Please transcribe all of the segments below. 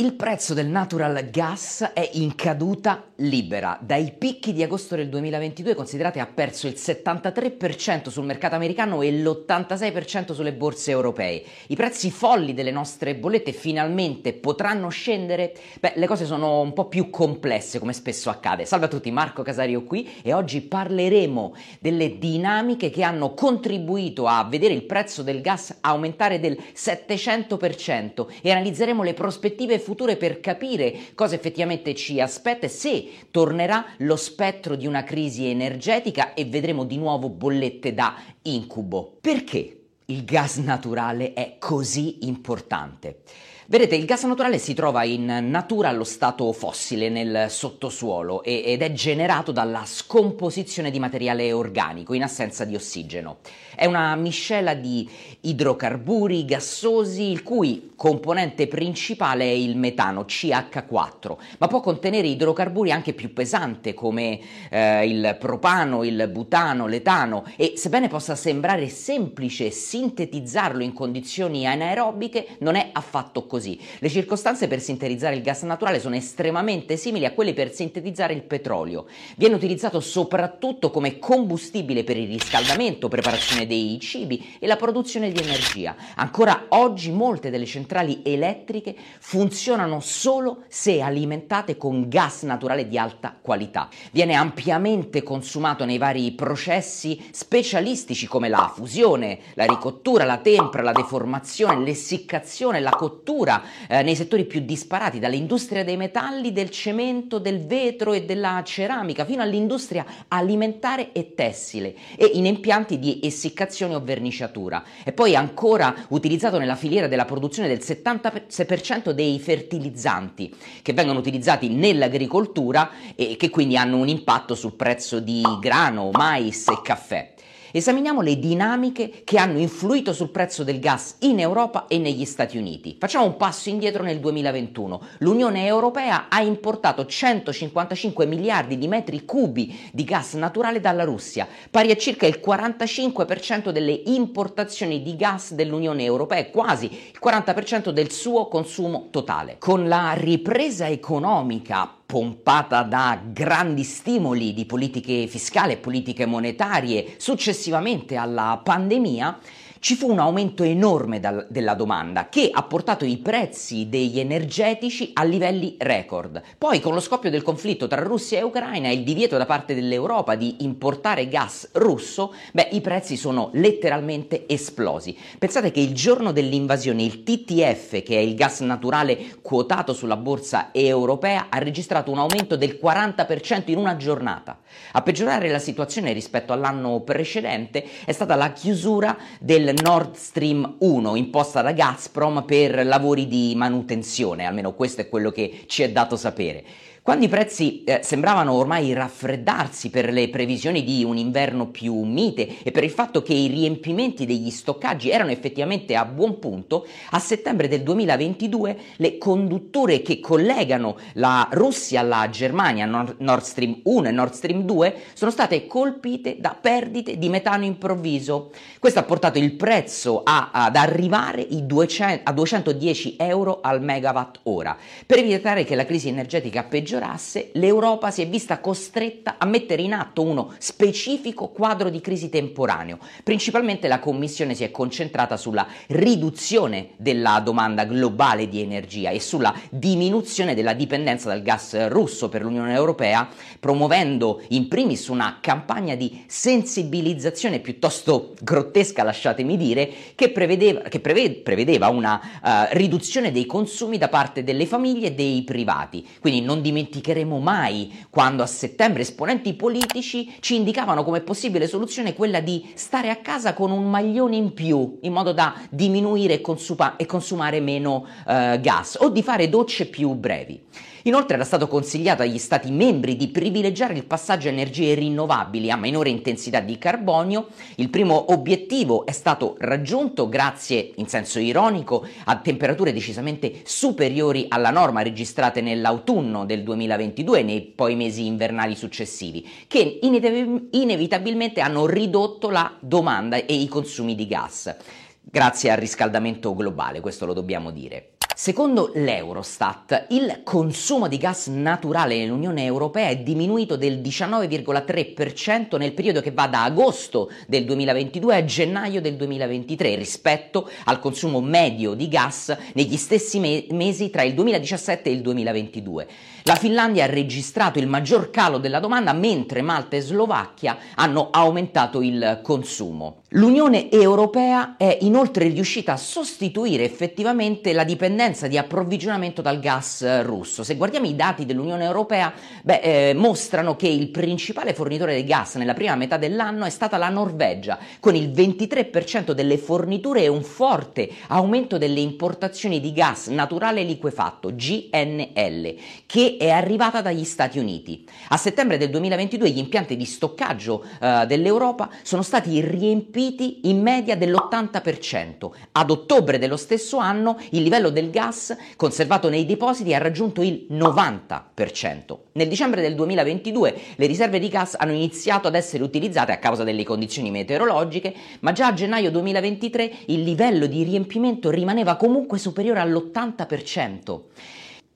Il prezzo del natural gas è in caduta libera. Dai picchi di agosto del 2022 considerate ha perso il 73% sul mercato americano e l'86% sulle borse europee. I prezzi folli delle nostre bollette finalmente potranno scendere? Beh, le cose sono un po' più complesse come spesso accade. Salve a tutti, Marco Casario qui e oggi parleremo delle dinamiche che hanno contribuito a vedere il prezzo del gas aumentare del 700% e analizzeremo le prospettive future per capire cosa effettivamente ci aspetta e se tornerà lo spettro di una crisi energetica e vedremo di nuovo bollette da incubo. Perché il gas naturale è così importante? Vedete, il gas naturale si trova in natura allo stato fossile nel sottosuolo ed è generato dalla scomposizione di materiale organico in assenza di ossigeno. È una miscela di idrocarburi gassosi il cui componente principale è il metano CH4, ma può contenere idrocarburi anche più pesanti come eh, il propano, il butano, l'etano e sebbene possa sembrare semplice sintetizzarlo in condizioni anaerobiche, non è affatto così così. Le circostanze per sintetizzare il gas naturale sono estremamente simili a quelle per sintetizzare il petrolio. Viene utilizzato soprattutto come combustibile per il riscaldamento, preparazione dei cibi e la produzione di energia. Ancora oggi molte delle centrali elettriche funzionano solo se alimentate con gas naturale di alta qualità. Viene ampiamente consumato nei vari processi specialistici come la fusione, la ricottura, la tempra, la deformazione, l'essiccazione, la cottura addirittura eh, nei settori più disparati, dall'industria dei metalli, del cemento, del vetro e della ceramica, fino all'industria alimentare e tessile e in impianti di essiccazione o verniciatura. E poi ancora utilizzato nella filiera della produzione del 76% dei fertilizzanti che vengono utilizzati nell'agricoltura e che quindi hanno un impatto sul prezzo di grano, mais e caffè. Esaminiamo le dinamiche che hanno influito sul prezzo del gas in Europa e negli Stati Uniti. Facciamo un passo indietro nel 2021. L'Unione Europea ha importato 155 miliardi di metri cubi di gas naturale dalla Russia, pari a circa il 45% delle importazioni di gas dell'Unione Europea, quasi il 40% del suo consumo totale. Con la ripresa economica pompata da grandi stimoli di politiche fiscali e politiche monetarie successivamente alla pandemia, ci fu un aumento enorme dal, della domanda che ha portato i prezzi degli energetici a livelli record. Poi con lo scoppio del conflitto tra Russia e Ucraina e il divieto da parte dell'Europa di importare gas russo, beh, i prezzi sono letteralmente esplosi. Pensate che il giorno dell'invasione il TTF, che è il gas naturale quotato sulla borsa europea, ha registrato un aumento del 40% in una giornata. A peggiorare la situazione rispetto all'anno precedente è stata la chiusura del Nord Stream 1 imposta da Gazprom per lavori di manutenzione, almeno questo è quello che ci è dato sapere. Quando i prezzi eh, sembravano ormai raffreddarsi per le previsioni di un inverno più mite e per il fatto che i riempimenti degli stoccaggi erano effettivamente a buon punto, a settembre del 2022 le condutture che collegano la Russia alla Germania, Nord Stream 1 e Nord Stream 2, sono state colpite da perdite di metano improvviso. Questo ha portato il prezzo a, ad arrivare 200, a 210 euro al megawatt ora. Per evitare che la crisi energetica peggiori, peggiorasse, l'Europa si è vista costretta a mettere in atto uno specifico quadro di crisi temporaneo. Principalmente la Commissione si è concentrata sulla riduzione della domanda globale di energia e sulla diminuzione della dipendenza dal gas russo per l'Unione Europea, promuovendo in primis una campagna di sensibilizzazione piuttosto grottesca, lasciatemi dire, che prevedeva, che prevede, prevedeva una uh, riduzione dei consumi da parte delle famiglie e dei privati. Quindi non dimentichiamo dimenticheremo mai quando a settembre esponenti politici ci indicavano come possibile soluzione quella di stare a casa con un maglione in più in modo da diminuire e, consuma- e consumare meno eh, gas o di fare docce più brevi. Inoltre era stato consigliato agli Stati membri di privilegiare il passaggio a energie rinnovabili a minore intensità di carbonio. Il primo obiettivo è stato raggiunto grazie, in senso ironico, a temperature decisamente superiori alla norma registrate nell'autunno del 2022 e nei poi mesi invernali successivi, che inevitabilmente hanno ridotto la domanda e i consumi di gas grazie al riscaldamento globale, questo lo dobbiamo dire. Secondo l'Eurostat, il consumo di gas naturale nell'Unione Europea è diminuito del 19,3% nel periodo che va da agosto del 2022 a gennaio del 2023 rispetto al consumo medio di gas negli stessi me- mesi tra il 2017 e il 2022. La Finlandia ha registrato il maggior calo della domanda mentre Malta e Slovacchia hanno aumentato il consumo. L'Unione Europea è inoltre riuscita a sostituire effettivamente la dipendenza di approvvigionamento dal gas russo. Se guardiamo i dati dell'Unione Europea, beh, eh, mostrano che il principale fornitore di gas nella prima metà dell'anno è stata la Norvegia, con il 23% delle forniture e un forte aumento delle importazioni di gas naturale liquefatto, GNL, che è arrivata dagli Stati Uniti. A settembre del 2022 gli impianti di stoccaggio eh, dell'Europa sono stati riempiti colpiti in media dell'80%. Ad ottobre dello stesso anno il livello del gas conservato nei depositi ha raggiunto il 90%. Nel dicembre del 2022 le riserve di gas hanno iniziato ad essere utilizzate a causa delle condizioni meteorologiche, ma già a gennaio 2023 il livello di riempimento rimaneva comunque superiore all'80%.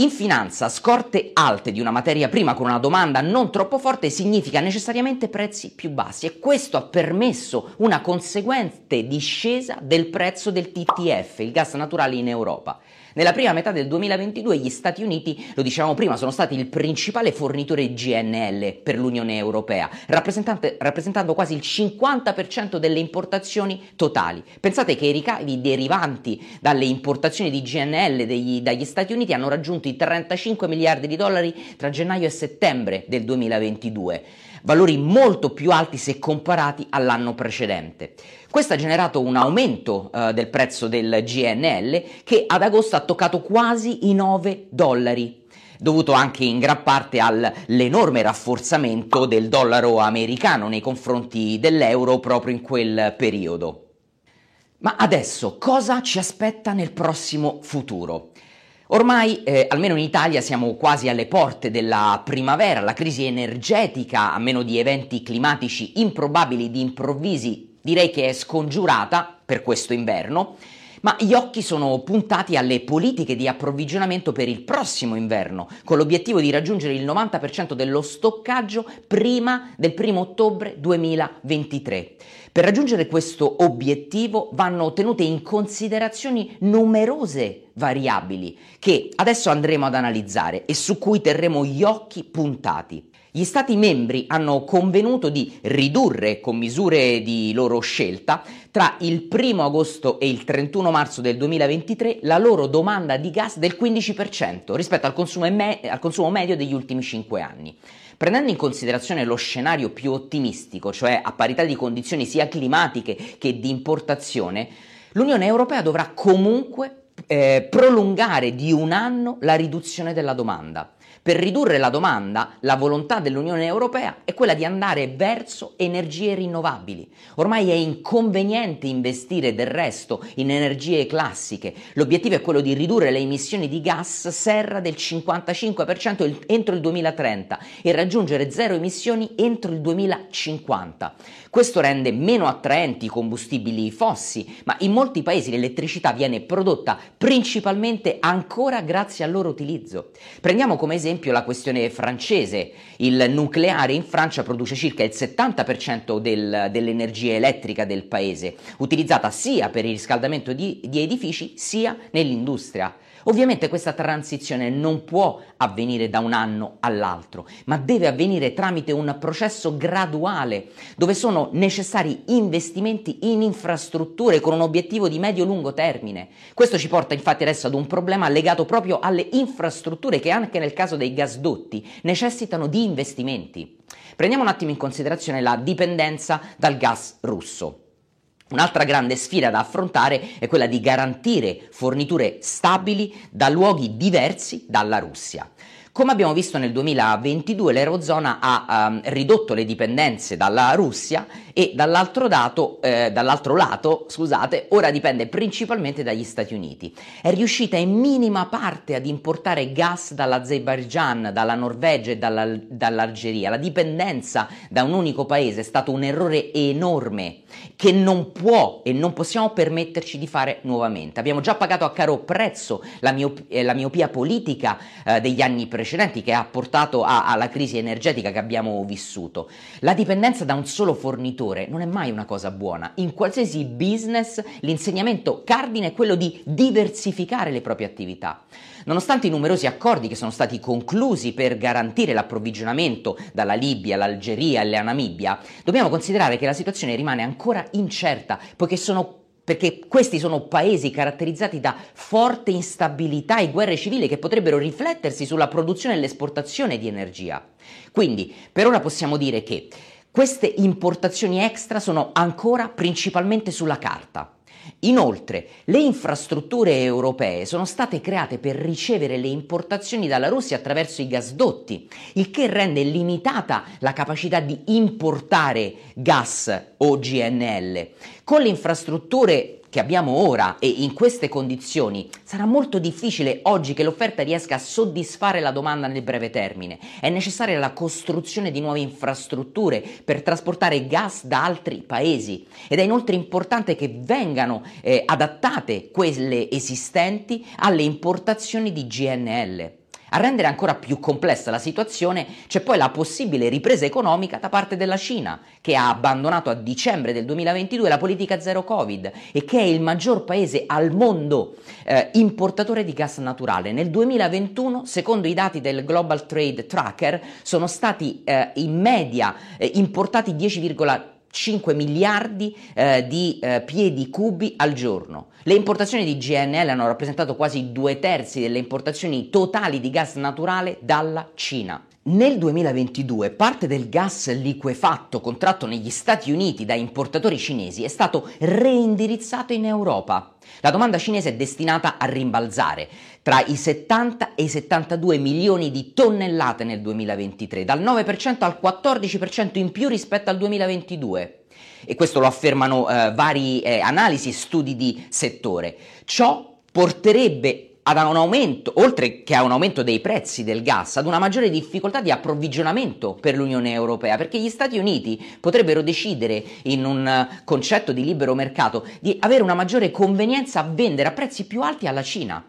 In finanza, scorte alte di una materia prima con una domanda non troppo forte significa necessariamente prezzi più bassi e questo ha permesso una conseguente discesa del prezzo del TTF, il gas naturale in Europa. Nella prima metà del 2022 gli Stati Uniti, lo dicevamo prima, sono stati il principale fornitore GNL per l'Unione Europea, rappresentando quasi il 50% delle importazioni totali. Pensate che i ricavi derivanti dalle importazioni di GNL degli, dagli Stati Uniti hanno raggiunto i 35 miliardi di dollari tra gennaio e settembre del 2022 valori molto più alti se comparati all'anno precedente. Questo ha generato un aumento eh, del prezzo del GNL che ad agosto ha toccato quasi i 9 dollari dovuto anche in gran parte all'enorme rafforzamento del dollaro americano nei confronti dell'euro proprio in quel periodo. Ma adesso cosa ci aspetta nel prossimo futuro? Ormai, eh, almeno in Italia, siamo quasi alle porte della primavera, la crisi energetica, a meno di eventi climatici improbabili ed improvvisi, direi che è scongiurata per questo inverno, ma gli occhi sono puntati alle politiche di approvvigionamento per il prossimo inverno, con l'obiettivo di raggiungere il 90% dello stoccaggio prima del 1 ottobre 2023. Per raggiungere questo obiettivo vanno tenute in considerazione numerose variabili che adesso andremo ad analizzare e su cui terremo gli occhi puntati. Gli Stati membri hanno convenuto di ridurre con misure di loro scelta tra il 1 agosto e il 31 marzo del 2023 la loro domanda di gas del 15% rispetto al consumo, me- al consumo medio degli ultimi 5 anni. Prendendo in considerazione lo scenario più ottimistico, cioè a parità di condizioni sia climatiche che di importazione, l'Unione Europea dovrà comunque eh, prolungare di un anno la riduzione della domanda. Per ridurre la domanda, la volontà dell'Unione Europea è quella di andare verso energie rinnovabili. Ormai è inconveniente investire del resto in energie classiche. L'obiettivo è quello di ridurre le emissioni di gas serra del 55% entro il 2030 e raggiungere zero emissioni entro il 2050. Questo rende meno attraenti i combustibili fossi, ma in molti paesi l'elettricità viene prodotta principalmente ancora grazie al loro utilizzo. Prendiamo come esempio esempio la questione francese. Il nucleare in Francia produce circa il 70% del, dell'energia elettrica del paese, utilizzata sia per il riscaldamento di, di edifici sia nell'industria. Ovviamente questa transizione non può avvenire da un anno all'altro, ma deve avvenire tramite un processo graduale dove sono necessari investimenti in infrastrutture con un obiettivo di medio-lungo termine. Questo ci porta infatti adesso ad un problema legato proprio alle infrastrutture che anche nel caso dei gasdotti necessitano di investimenti. Prendiamo un attimo in considerazione la dipendenza dal gas russo. Un'altra grande sfida da affrontare è quella di garantire forniture stabili da luoghi diversi dalla Russia. Come abbiamo visto nel 2022 l'Eurozona ha um, ridotto le dipendenze dalla Russia e dall'altro, dato, eh, dall'altro lato scusate, ora dipende principalmente dagli Stati Uniti. È riuscita in minima parte ad importare gas dall'Azerbaijan, dalla Norvegia e dalla, dall'Algeria. La dipendenza da un unico paese è stato un errore enorme che non può e non possiamo permetterci di fare nuovamente. Abbiamo già pagato a caro prezzo la, miop- eh, la miopia politica eh, degli anni precedenti che ha portato a- alla crisi energetica che abbiamo vissuto. La dipendenza da un solo fornitore non è mai una cosa buona. In qualsiasi business l'insegnamento cardine è quello di diversificare le proprie attività. Nonostante i numerosi accordi che sono stati conclusi per garantire l'approvvigionamento dalla Libia, all'Algeria e alla Namibia, dobbiamo considerare che la situazione rimane ancora incerta, poiché sono perché questi sono paesi caratterizzati da forte instabilità e guerre civili che potrebbero riflettersi sulla produzione e l'esportazione di energia. Quindi, per ora possiamo dire che queste importazioni extra sono ancora principalmente sulla carta. Inoltre, le infrastrutture europee sono state create per ricevere le importazioni dalla Russia attraverso i gasdotti, il che rende limitata la capacità di importare gas o GNL. Con le infrastrutture che abbiamo ora e in queste condizioni sarà molto difficile oggi che l'offerta riesca a soddisfare la domanda nel breve termine. È necessaria la costruzione di nuove infrastrutture per trasportare gas da altri paesi ed è inoltre importante che vengano eh, adattate quelle esistenti alle importazioni di GNL. A rendere ancora più complessa la situazione c'è poi la possibile ripresa economica da parte della Cina, che ha abbandonato a dicembre del 2022 la politica zero Covid e che è il maggior paese al mondo eh, importatore di gas naturale. Nel 2021, secondo i dati del Global Trade Tracker, sono stati eh, in media eh, importati 10,5 5 miliardi eh, di eh, piedi cubi al giorno. Le importazioni di GNL hanno rappresentato quasi due terzi delle importazioni totali di gas naturale dalla Cina. Nel 2022 parte del gas liquefatto contratto negli Stati Uniti da importatori cinesi è stato reindirizzato in Europa. La domanda cinese è destinata a rimbalzare tra i 70 e i 72 milioni di tonnellate nel 2023, dal 9% al 14% in più rispetto al 2022 e questo lo affermano eh, vari eh, analisi e studi di settore. Ciò porterebbe ad un aumento, oltre che a un aumento dei prezzi del gas, ad una maggiore difficoltà di approvvigionamento per l'Unione Europea, perché gli Stati Uniti potrebbero decidere in un concetto di libero mercato di avere una maggiore convenienza a vendere a prezzi più alti alla Cina.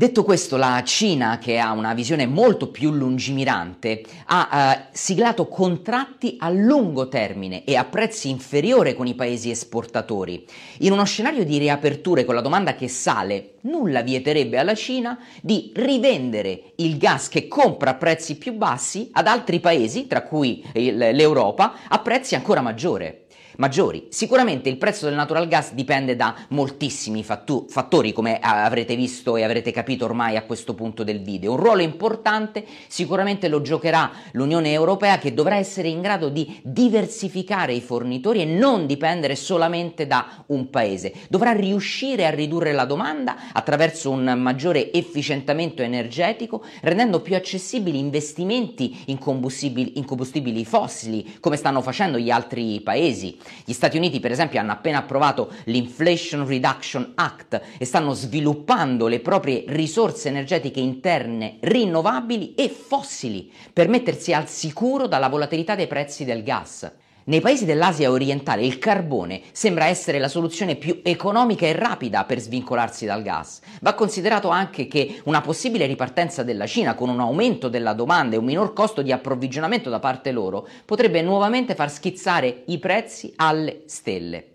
Detto questo, la Cina, che ha una visione molto più lungimirante, ha eh, siglato contratti a lungo termine e a prezzi inferiori con i paesi esportatori. In uno scenario di riaperture con la domanda che sale, nulla vieterebbe alla Cina di rivendere il gas che compra a prezzi più bassi ad altri paesi, tra cui l'Europa, a prezzi ancora maggiori maggiori. Sicuramente il prezzo del natural gas dipende da moltissimi fattu- fattori, come avrete visto e avrete capito ormai a questo punto del video. Un ruolo importante sicuramente lo giocherà l'Unione Europea che dovrà essere in grado di diversificare i fornitori e non dipendere solamente da un paese. Dovrà riuscire a ridurre la domanda attraverso un maggiore efficientamento energetico, rendendo più accessibili investimenti in combustibili, in combustibili fossili, come stanno facendo gli altri paesi. Gli Stati Uniti, per esempio, hanno appena approvato l'Inflation Reduction Act e stanno sviluppando le proprie risorse energetiche interne rinnovabili e fossili per mettersi al sicuro dalla volatilità dei prezzi del gas. Nei paesi dell'Asia orientale il carbone sembra essere la soluzione più economica e rapida per svincolarsi dal gas. Va considerato anche che una possibile ripartenza della Cina con un aumento della domanda e un minor costo di approvvigionamento da parte loro potrebbe nuovamente far schizzare i prezzi alle stelle.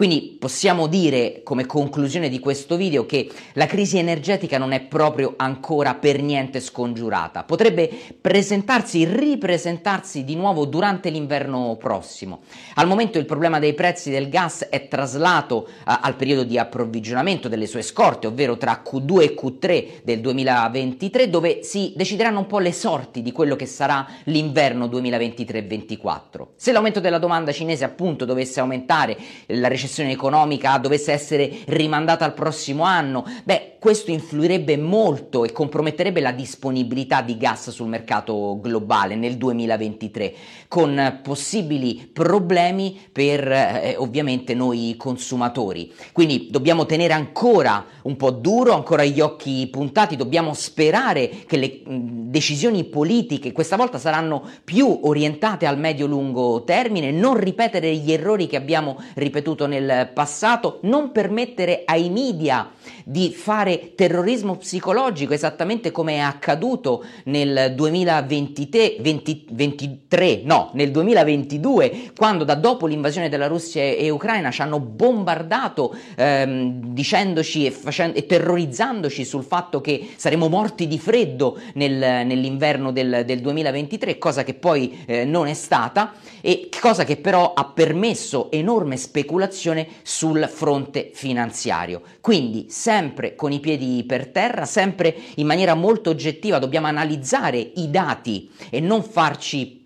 Quindi possiamo dire come conclusione di questo video che la crisi energetica non è proprio ancora per niente scongiurata. Potrebbe presentarsi, ripresentarsi di nuovo durante l'inverno prossimo. Al momento il problema dei prezzi del gas è traslato uh, al periodo di approvvigionamento delle sue scorte, ovvero tra Q2 e Q3 del 2023, dove si decideranno un po' le sorti di quello che sarà l'inverno 2023-24. Se l'aumento della domanda cinese appunto dovesse aumentare, la recessione recessione economica dovesse essere rimandata al prossimo anno, beh, questo influirebbe molto e comprometterebbe la disponibilità di gas sul mercato globale nel 2023, con possibili problemi per eh, ovviamente noi consumatori. Quindi dobbiamo tenere ancora un po' duro, ancora gli occhi puntati, dobbiamo sperare che le mh, decisioni politiche questa volta saranno più orientate al medio-lungo termine, non ripetere gli errori che abbiamo ripetuto nel passato, non permettere ai media di fare terrorismo psicologico, esattamente come è accaduto nel 2023, 20, 23, no, nel 2022, quando da dopo l'invasione della Russia e Ucraina ci hanno bombardato ehm, dicendoci e, facendo, e, terrorizzandoci sul fatto che saremmo morti di freddo nel, nell'inverno del, del, 2023, cosa che poi eh, non è stata e cosa che però ha permesso enorme speculazione sul fronte finanziario. Quindi sempre con i piedi per terra, sempre in maniera molto oggettiva. Dobbiamo analizzare i dati e non farci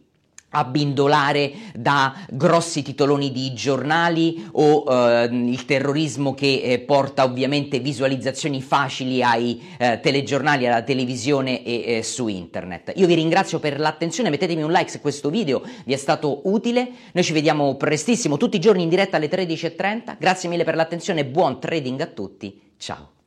abbindolare da grossi titoloni di giornali o eh, il terrorismo che eh, porta ovviamente visualizzazioni facili ai eh, telegiornali, alla televisione e eh, su internet. Io vi ringrazio per l'attenzione, mettetemi un like se questo video vi è stato utile, noi ci vediamo prestissimo tutti i giorni in diretta alle 13.30, grazie mille per l'attenzione, buon trading a tutti, ciao!